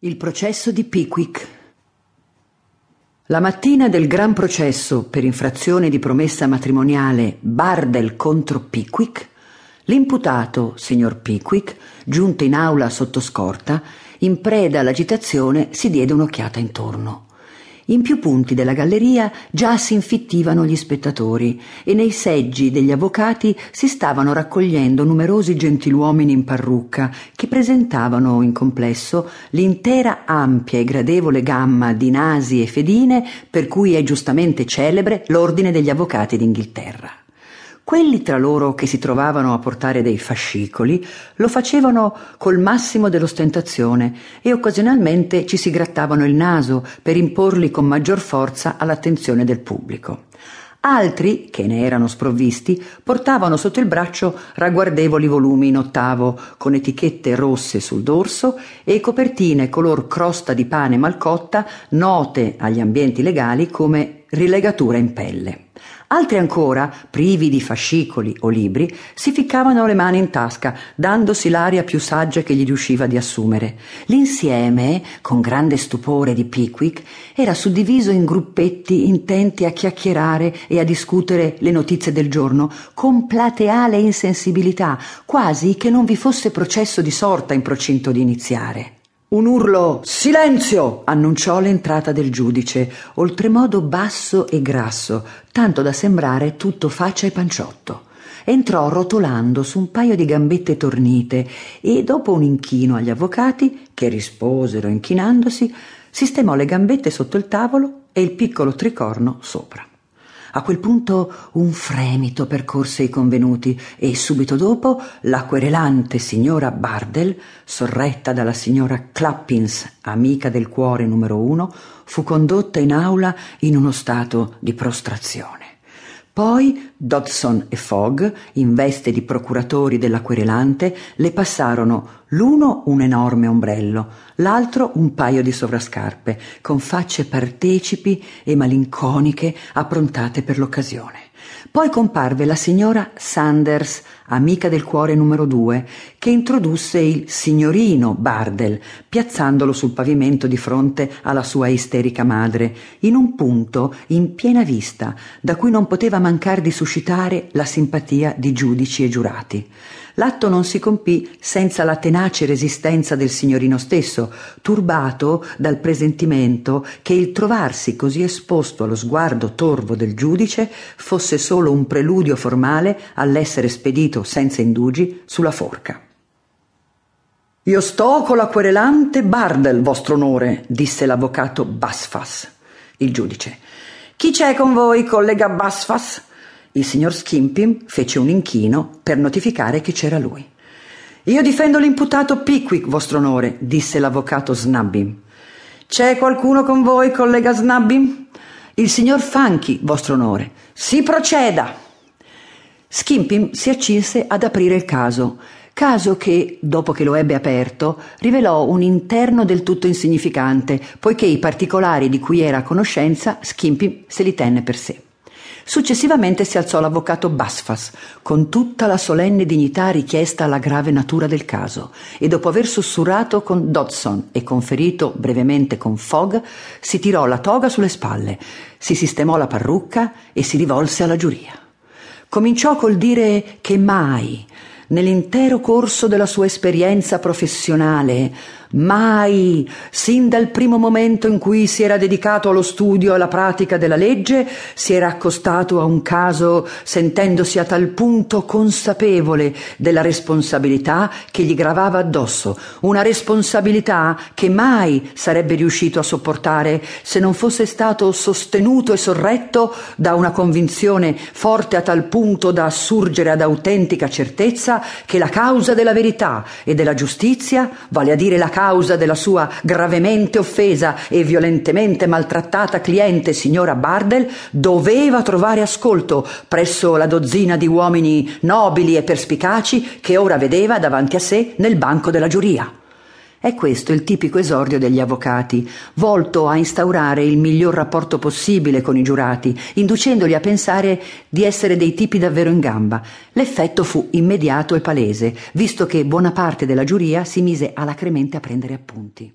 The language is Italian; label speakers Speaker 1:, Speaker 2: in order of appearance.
Speaker 1: Il processo di Pickwick. La mattina del gran processo per infrazione di promessa matrimoniale Bardell contro Pickwick, l'imputato, signor Pickwick, giunto in aula sotto scorta, in preda all'agitazione, si diede un'occhiata intorno. In più punti della galleria già si infittivano gli spettatori e nei seggi degli avvocati si stavano raccogliendo numerosi gentiluomini in parrucca che presentavano in complesso l'intera ampia e gradevole gamma di nasi e fedine per cui è giustamente celebre l'ordine degli avvocati d'Inghilterra. Quelli tra loro che si trovavano a portare dei fascicoli lo facevano col massimo dell'ostentazione e occasionalmente ci si grattavano il naso per imporli con maggior forza all'attenzione del pubblico. Altri, che ne erano sprovvisti, portavano sotto il braccio ragguardevoli volumi in ottavo, con etichette rosse sul dorso e copertine color crosta di pane malcotta, note agli ambienti legali come rilegatura in pelle. Altri ancora, privi di fascicoli o libri, si ficcavano le mani in tasca, dandosi l'aria più saggia che gli riusciva di assumere. L'insieme, con grande stupore di Pickwick, era suddiviso in gruppetti intenti a chiacchierare e a discutere le notizie del giorno, con plateale insensibilità, quasi che non vi fosse processo di sorta in procinto di iniziare. Un urlo Silenzio! annunciò l'entrata del giudice, oltremodo basso e grasso, tanto da sembrare tutto faccia e panciotto. Entrò rotolando su un paio di gambette tornite e, dopo un inchino agli avvocati, che risposero inchinandosi, sistemò le gambette sotto il tavolo e il piccolo tricorno sopra. A quel punto un fremito percorse i convenuti e subito dopo la querelante signora Bardell, sorretta dalla signora Clappins, amica del cuore numero uno, fu condotta in aula in uno stato di prostrazione. Poi Dodson e Fogg, in veste di procuratori della querelante, le passarono l'uno un enorme ombrello, l'altro un paio di sovrascarpe, con facce partecipi e malinconiche approntate per l'occasione. Poi comparve la signora Sanders, amica del cuore numero due, che introdusse il signorino Bardell, piazzandolo sul pavimento di fronte alla sua isterica madre, in un punto in piena vista, da cui non poteva mancar di suscitare la simpatia di giudici e giurati. L'atto non si compì senza la tenace resistenza del signorino stesso, turbato dal presentimento che il trovarsi così esposto allo sguardo torvo del giudice fosse solo un preludio formale all'essere spedito senza indugi sulla forca. Io sto con la querelante Bardel, vostro onore, disse l'avvocato Basfas. Il giudice. Chi c'è con voi, collega Basfas? Il signor Skimpim fece un inchino per notificare che c'era lui. Io difendo l'imputato Pickwick, vostro onore, disse l'avvocato Snabbim. C'è qualcuno con voi, collega Snabbim? Il signor Funky, vostro onore. Si proceda. Skimpim si accinse ad aprire il caso, caso che, dopo che lo ebbe aperto, rivelò un interno del tutto insignificante, poiché i particolari di cui era a conoscenza Skimpim se li tenne per sé. Successivamente si alzò l'avvocato Basfas, con tutta la solenne dignità richiesta alla grave natura del caso, e dopo aver sussurrato con Dodson e conferito brevemente con Fogg, si tirò la toga sulle spalle, si sistemò la parrucca e si rivolse alla giuria. Cominciò col dire che mai, nell'intero corso della sua esperienza professionale, Mai, sin dal primo momento in cui si era dedicato allo studio e alla pratica della legge, si era accostato a un caso sentendosi a tal punto consapevole della responsabilità che gli gravava addosso, una responsabilità che mai sarebbe riuscito a sopportare se non fosse stato sostenuto e sorretto da una convinzione forte a tal punto da assurgere ad autentica certezza che la causa della verità e della giustizia, vale a dire la causa della sua gravemente offesa e violentemente maltrattata cliente signora Bardell, doveva trovare ascolto presso la dozzina di uomini nobili e perspicaci che ora vedeva davanti a sé nel banco della giuria. È questo il tipico esordio degli avvocati, volto a instaurare il miglior rapporto possibile con i giurati, inducendoli a pensare di essere dei tipi davvero in gamba. L'effetto fu immediato e palese, visto che buona parte della giuria si mise alacremente a prendere appunti.